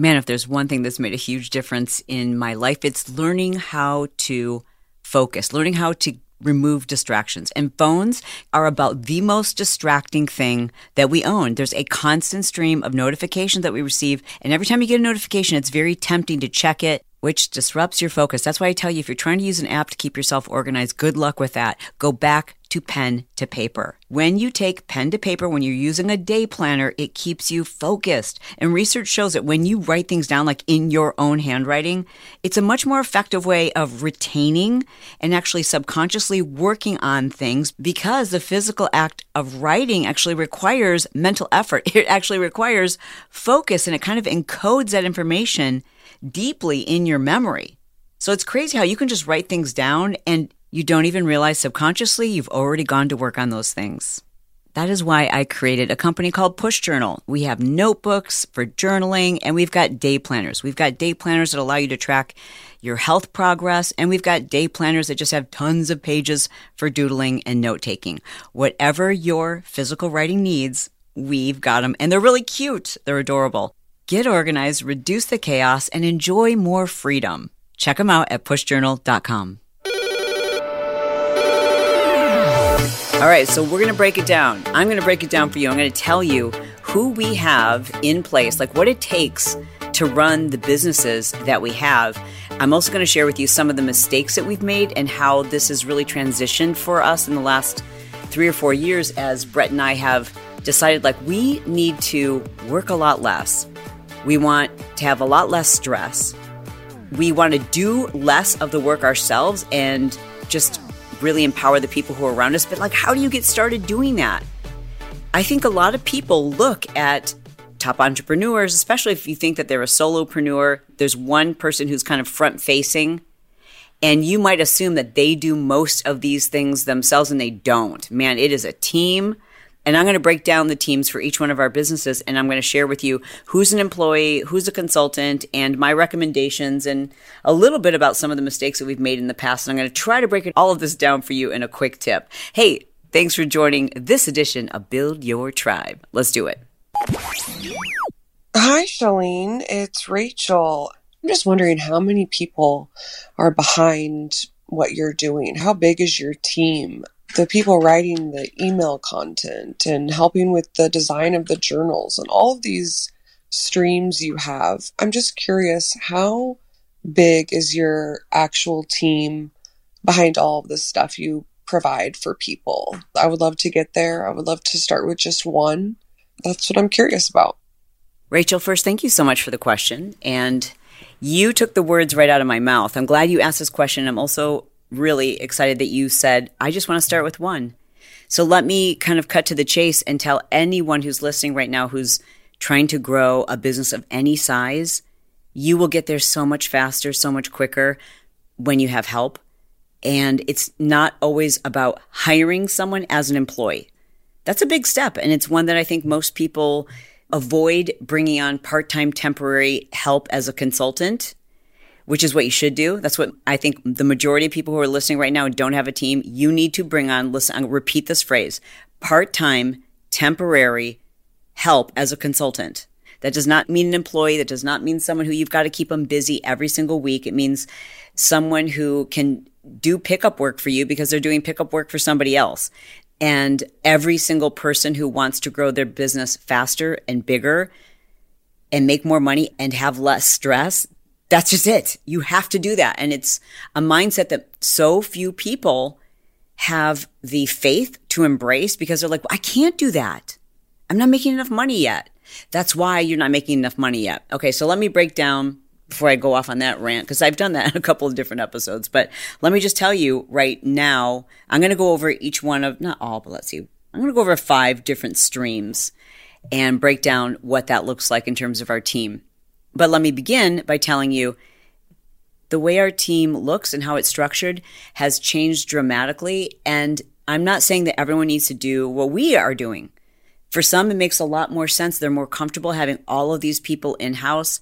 Man, if there's one thing that's made a huge difference in my life, it's learning how to focus, learning how to remove distractions. And phones are about the most distracting thing that we own. There's a constant stream of notifications that we receive. And every time you get a notification, it's very tempting to check it which disrupts your focus. That's why I tell you if you're trying to use an app to keep yourself organized, good luck with that. Go back to pen to paper. When you take pen to paper, when you're using a day planner, it keeps you focused. And research shows that when you write things down, like in your own handwriting, it's a much more effective way of retaining and actually subconsciously working on things because the physical act of writing actually requires mental effort. It actually requires focus and it kind of encodes that information deeply in your memory. So it's crazy how you can just write things down and you don't even realize subconsciously you've already gone to work on those things. That is why I created a company called Push Journal. We have notebooks for journaling and we've got day planners. We've got day planners that allow you to track your health progress and we've got day planners that just have tons of pages for doodling and note taking. Whatever your physical writing needs, we've got them and they're really cute. They're adorable. Get organized, reduce the chaos, and enjoy more freedom. Check them out at pushjournal.com. All right, so we're going to break it down. I'm going to break it down for you. I'm going to tell you who we have in place, like what it takes to run the businesses that we have. I'm also going to share with you some of the mistakes that we've made and how this has really transitioned for us in the last three or four years as Brett and I have decided like we need to work a lot less we want to have a lot less stress. We want to do less of the work ourselves and just really empower the people who are around us. But, like, how do you get started doing that? I think a lot of people look at top entrepreneurs, especially if you think that they're a solopreneur, there's one person who's kind of front facing, and you might assume that they do most of these things themselves, and they don't. Man, it is a team. And I'm going to break down the teams for each one of our businesses and I'm going to share with you who's an employee, who's a consultant, and my recommendations and a little bit about some of the mistakes that we've made in the past. And I'm going to try to break all of this down for you in a quick tip. Hey, thanks for joining this edition of Build Your Tribe. Let's do it. Hi, Chalene. It's Rachel. I'm just wondering how many people are behind what you're doing. How big is your team? The people writing the email content and helping with the design of the journals and all of these streams you have. I'm just curious how big is your actual team behind all of the stuff you provide for people? I would love to get there. I would love to start with just one. That's what I'm curious about. Rachel, first, thank you so much for the question. And you took the words right out of my mouth. I'm glad you asked this question. I'm also really excited that you said, I just want to start with one. So let me kind of cut to the chase and tell anyone who's listening right now who's trying to grow a business of any size, you will get there so much faster, so much quicker when you have help. And it's not always about hiring someone as an employee. That's a big step. And it's one that I think most people avoid bringing on part time temporary help as a consultant which is what you should do. That's what I think the majority of people who are listening right now don't have a team, you need to bring on, listen, I'm repeat this phrase, part-time, temporary help as a consultant. That does not mean an employee. That does not mean someone who you've got to keep them busy every single week. It means someone who can do pickup work for you because they're doing pickup work for somebody else. And every single person who wants to grow their business faster and bigger and make more money and have less stress, that's just it. You have to do that. And it's a mindset that so few people have the faith to embrace because they're like, I can't do that. I'm not making enough money yet. That's why you're not making enough money yet. Okay. So let me break down before I go off on that rant, because I've done that in a couple of different episodes. But let me just tell you right now, I'm going to go over each one of, not all, but let's see. I'm going to go over five different streams and break down what that looks like in terms of our team. But let me begin by telling you the way our team looks and how it's structured has changed dramatically. And I'm not saying that everyone needs to do what we are doing. For some, it makes a lot more sense. They're more comfortable having all of these people in house.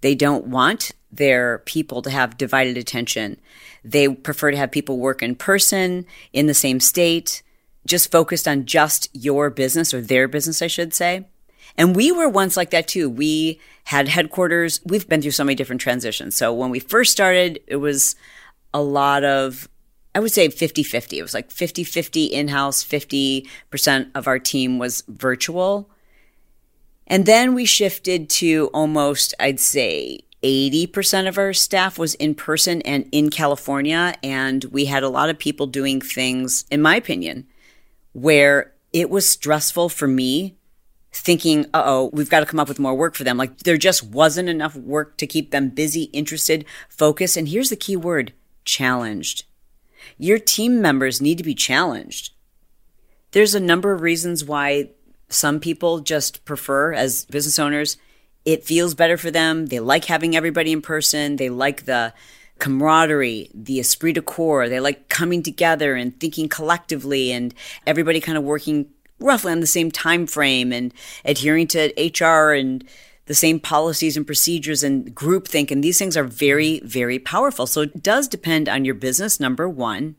They don't want their people to have divided attention. They prefer to have people work in person in the same state, just focused on just your business or their business, I should say. And we were once like that too. We had headquarters. We've been through so many different transitions. So when we first started, it was a lot of, I would say 50 50. It was like 50 50 in house, 50% of our team was virtual. And then we shifted to almost, I'd say, 80% of our staff was in person and in California. And we had a lot of people doing things, in my opinion, where it was stressful for me thinking, uh oh, we've got to come up with more work for them. Like there just wasn't enough work to keep them busy, interested, focused. And here's the key word challenged. Your team members need to be challenged. There's a number of reasons why some people just prefer, as business owners, it feels better for them. They like having everybody in person. They like the camaraderie, the esprit de corps. They like coming together and thinking collectively and everybody kind of working roughly on the same time frame and adhering to HR and the same policies and procedures and groupthink. And these things are very, very powerful. So it does depend on your business, number one.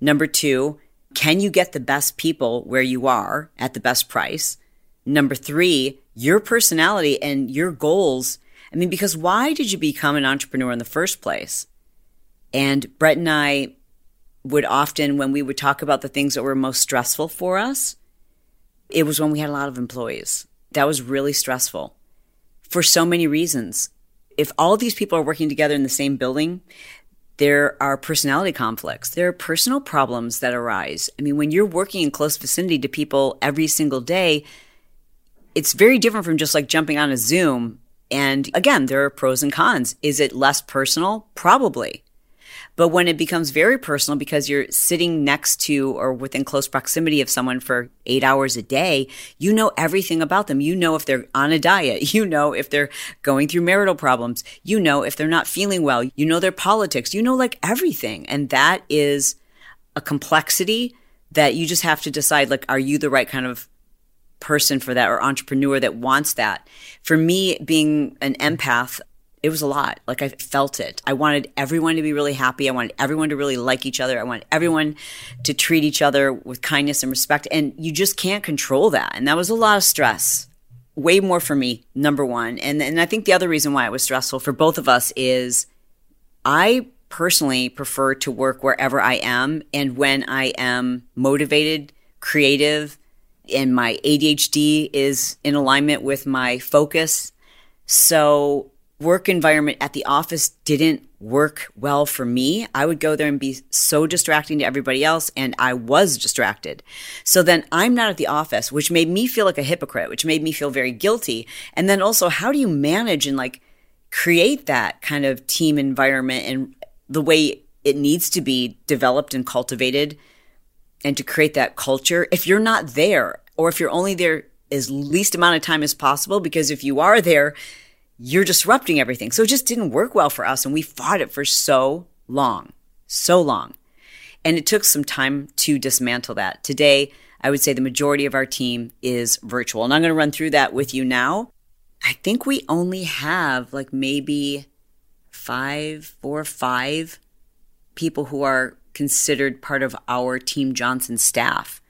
Number two, can you get the best people where you are at the best price? Number three, your personality and your goals. I mean, because why did you become an entrepreneur in the first place? And Brett and I would often, when we would talk about the things that were most stressful for us, it was when we had a lot of employees. That was really stressful for so many reasons. If all these people are working together in the same building, there are personality conflicts. There are personal problems that arise. I mean, when you're working in close vicinity to people every single day, it's very different from just like jumping on a Zoom. And again, there are pros and cons. Is it less personal? Probably. But when it becomes very personal because you're sitting next to or within close proximity of someone for eight hours a day, you know everything about them. You know if they're on a diet. You know if they're going through marital problems. You know if they're not feeling well. You know their politics. You know like everything. And that is a complexity that you just have to decide like, are you the right kind of person for that or entrepreneur that wants that? For me, being an empath, it was a lot. Like I felt it. I wanted everyone to be really happy. I wanted everyone to really like each other. I wanted everyone to treat each other with kindness and respect. And you just can't control that. And that was a lot of stress. Way more for me, number one. And and I think the other reason why it was stressful for both of us is I personally prefer to work wherever I am and when I am motivated, creative, and my ADHD is in alignment with my focus. So work environment at the office didn't work well for me. I would go there and be so distracting to everybody else, and I was distracted. So then I'm not at the office, which made me feel like a hypocrite, which made me feel very guilty. And then also, how do you manage and like create that kind of team environment and the way it needs to be developed and cultivated and to create that culture if you're not there or if you're only there as least amount of time as possible? Because if you are there, you're disrupting everything. So it just didn't work well for us. And we fought it for so long, so long. And it took some time to dismantle that. Today, I would say the majority of our team is virtual. And I'm going to run through that with you now. I think we only have like maybe five, four or five people who are considered part of our Team Johnson staff.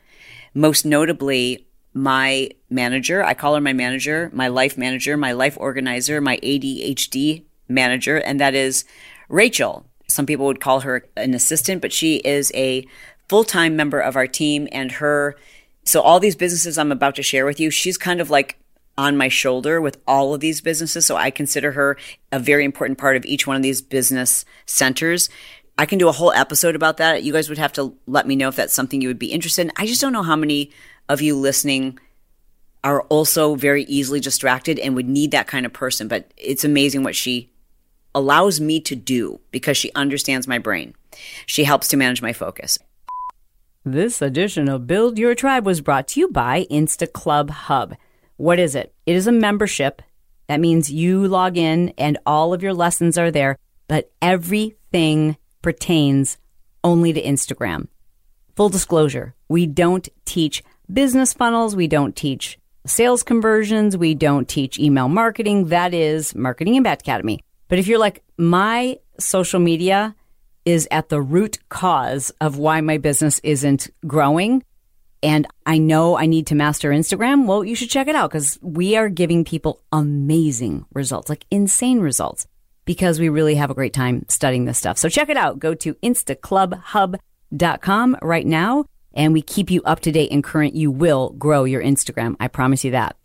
Most notably, my manager. I call her my manager, my life manager, my life organizer, my ADHD manager, and that is Rachel. Some people would call her an assistant, but she is a full time member of our team. And her, so all these businesses I'm about to share with you, she's kind of like on my shoulder with all of these businesses. So I consider her a very important part of each one of these business centers. I can do a whole episode about that. You guys would have to let me know if that's something you would be interested in. I just don't know how many of you listening are also very easily distracted and would need that kind of person. But it's amazing what she allows me to do because she understands my brain. She helps to manage my focus. This edition of Build Your Tribe was brought to you by Insta Club Hub. What is it? It is a membership That means you log in and all of your lessons are there, but everything pertains only to Instagram. Full disclosure, we don't teach business funnels, we don't teach sales conversions, we don't teach email marketing. That is Marketing Impact Academy. But if you're like, my social media is at the root cause of why my business isn't growing, and I know I need to master Instagram, well, you should check it out because we are giving people amazing results, like insane results, because we really have a great time studying this stuff. So check it out. Go to instaclubhub.com right now and we keep you up to date and current. You will grow your Instagram. I promise you that.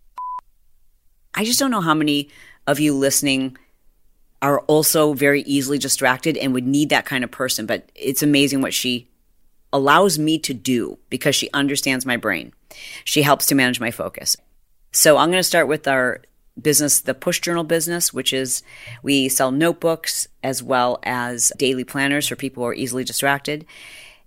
I just don't know how many of you listening are also very easily distracted and would need that kind of person, but it's amazing what she allows me to do because she understands my brain. She helps to manage my focus. So I'm going to start with our business, the push journal business, which is we sell notebooks as well as daily planners for people who are easily distracted.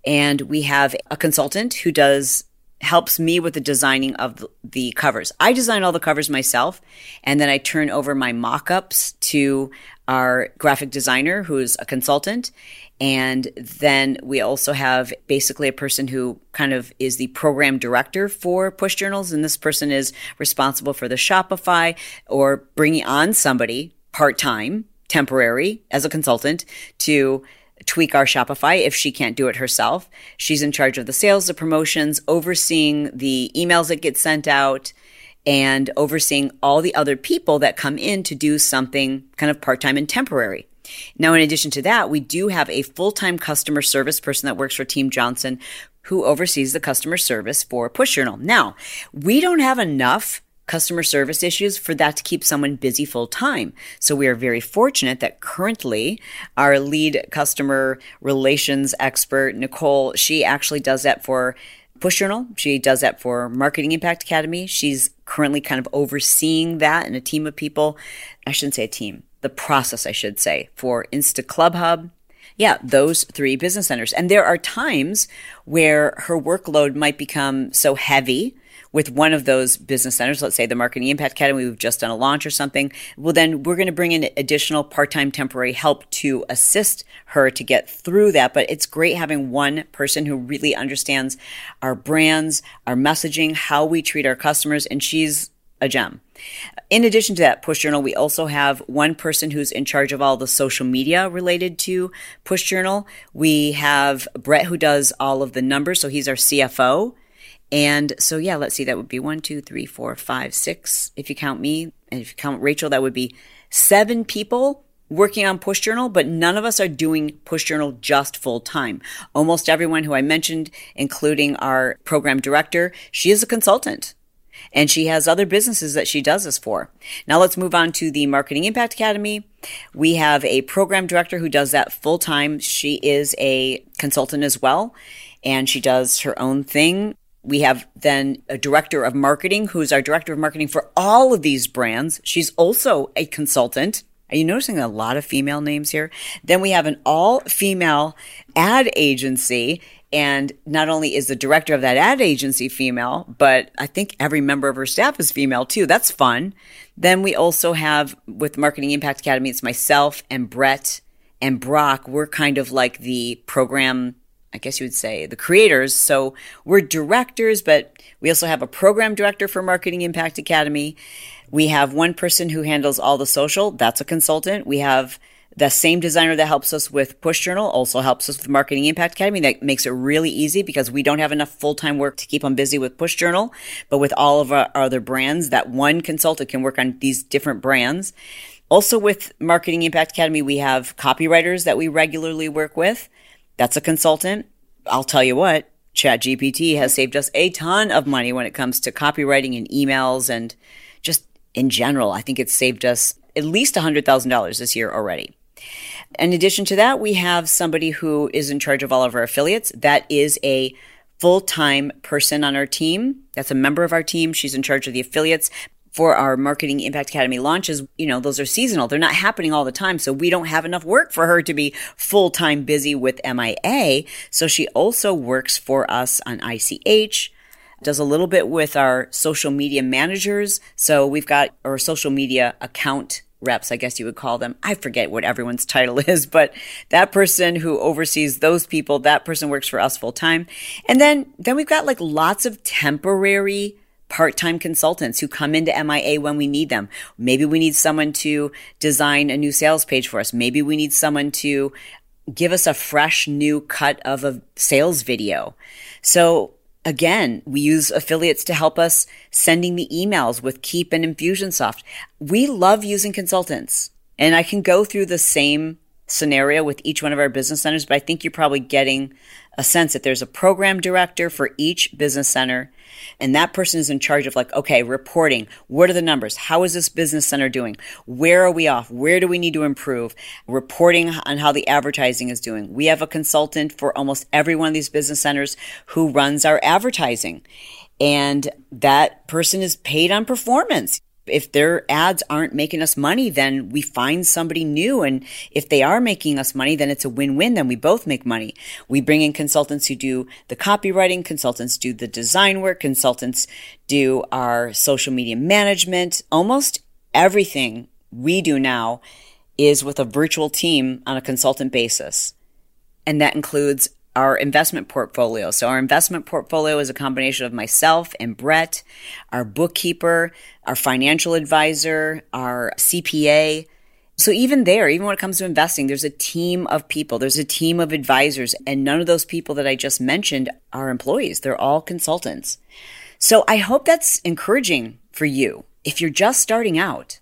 And we have a consultant who does helps me with the designing of the covers. I design all the covers myself, and then I turn over my mock ups to our graphic designer, who's a consultant. And then we also have basically a person who kind of is the program director for push journals. And this person is responsible for the Shopify or bringing on somebody part time, temporary as a consultant to tweak our Shopify if she can't do it herself. She's in charge of the sales, the promotions, overseeing the emails that get sent out, and overseeing all the other people that come in to do something kind of part time and temporary. Now, in addition to that, we do have a full time customer service person that works for Team Johnson who oversees the customer service for Push Journal. Now, we don't have enough customer service issues for that to keep someone busy full time. So we are very fortunate that currently our lead customer relations expert, Nicole, she actually does that for Push Journal. She does that for Marketing Impact Academy. She's currently kind of overseeing that and a team of people. I shouldn't say a team, the process, I should say, for Insta Club Hub. Yeah, those three business centers. And there are times where her workload might become so heavy with one of those business centers, let's say the Marketing Impact Academy, we've just done a launch or something, well, then we're going to bring in additional part time temporary help to assist her to get through that. But it's great having one person who really understands our brands, our messaging, how we treat our customers, and she's a gem. In addition to that, Push Journal, we also have one person who's in charge of all the social media related to Push Journal. We have Brett who does all of the numbers, so he's our CFO. And so, yeah, let's see, that would be one, two, three, four, five, six. If you count me, and if you count Rachel, that would be seven people working on Push Journal, but none of us are doing Push Journal just full time. Almost everyone who I mentioned, including our program director, she is a consultant and she has other businesses that she does this for. Now let's move on to the Marketing Impact Academy. We have a program director who does that full time. She is a consultant as well, and she does her own thing we have then a director of marketing who's our director of marketing for all of these brands. She's also a consultant. Are you noticing a lot of female names here? Then we have an all female ad agency. And not only is the director of that ad agency female, but I think every member of her staff is female too. That's fun. Then we also have with Marketing Impact Academy, it's myself and Brett and Brock. We're kind of like the program I guess you would say, the creators. So we're directors, but we also have a program director for Marketing Impact Academy. We have one person who handles all the social. That's a consultant. We have the same designer that helps us with Push Journal also helps us with Marketing Impact Academy. That makes it really easy because we don't have enough full time work to keep them busy with Push Journal. But with all of our other brands, that one consultant can work on these different brands. Also, with Marketing Impact Academy, we have copywriters that we regularly work with. That's a consultant. I'll tell you what, ChatGPT has saved us a ton of money when it comes to copywriting and emails and just in general. I think it's saved us at least $100,000 this year already. In addition to that, we have somebody who is in charge of all of our affiliates. That is a full time person on our team. That's a member of our team. She's in charge of the affiliates for our Marketing Impact Academy launches, you know, those are seasonal. They're not happening all the time. So we don't have enough work for her to be full time busy with MIA. So she also works for us on ICH, does a little bit with our social media managers. So we've got our social media account reps, I guess you would call them. I forget what everyone's title is, but that person who oversees those people, that person works for us full time. And then, then we've got like lots of temporary part-time consultants who come into MIA when we need them. Maybe we need someone to design a new sales page for us. Maybe we need someone to give us a fresh new cut of a sales video. So again, we use affiliates to help us sending the emails with Keap and Infusionsoft. We love using consultants and I can go through the same scenario with each one of our business centers, but I think you're probably getting a sense that there's a program director for each business center. And that person is in charge of like, okay, reporting. What are the numbers? How is this business center doing? Where are we off? Where do we need to improve? Reporting on how the advertising is doing. We have a consultant for almost every one of these business centers who runs our advertising. And that person is paid on performance if their ads aren't making us money, then we find somebody new. And if they are making us money, then it's a win-win. Then we both make money. We bring in consultants who do the copywriting, consultants do the design work, consultants do our social media management. Almost everything we do now is with a virtual team on a consultant basis. And that includes our investment portfolio. So our investment portfolio is a combination of myself and Brett, our bookkeeper, our financial advisor, our CPA. So even there, even when it comes to investing, there's a team of people. There's a team of advisors and none of those people that I just mentioned are employees. They're all consultants. So I hope that's encouraging for you. If you're just starting out,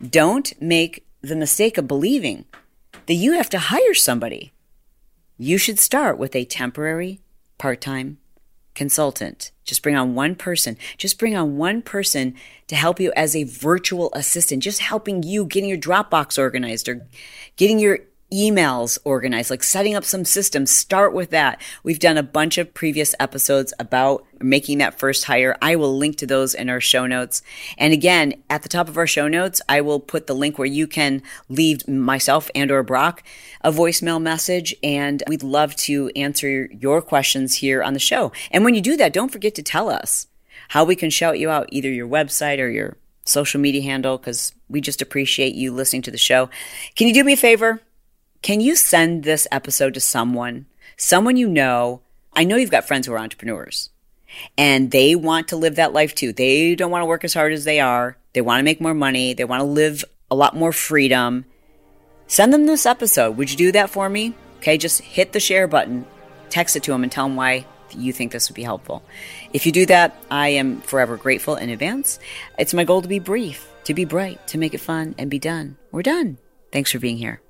don't make the mistake of believing that you have to hire somebody you should start with a temporary part time consultant. Just bring on one person. Just bring on one person to help you as a virtual assistant, just helping you getting your Dropbox organized or getting your emails organized, like setting up some systems. Start with that. We've done a bunch of previous episodes about making that first hire. I will link to those in our show notes. And again, at the top of our show notes, I will put the link where you can leave myself and or Brock a voicemail message. And we'd love to answer your questions here on the show. And when you do that, don't forget to tell us how we can shout you out, either your website or your social media handle, because we just appreciate you listening to the show. Can you do me a favor? Can you send this episode to someone, someone you know? I know you've got friends who are entrepreneurs and they want to live that life too. They don't want to work as hard as they are. They want to make more money. They want to live a lot more freedom. Send them this episode. Would you do that for me? Okay, just hit the share button, text it to them, and tell them why you think this would be helpful. If you do that, I am forever grateful in advance. It's my goal to be brief, to be bright, to make it fun, and be done. We're done. Thanks for being here.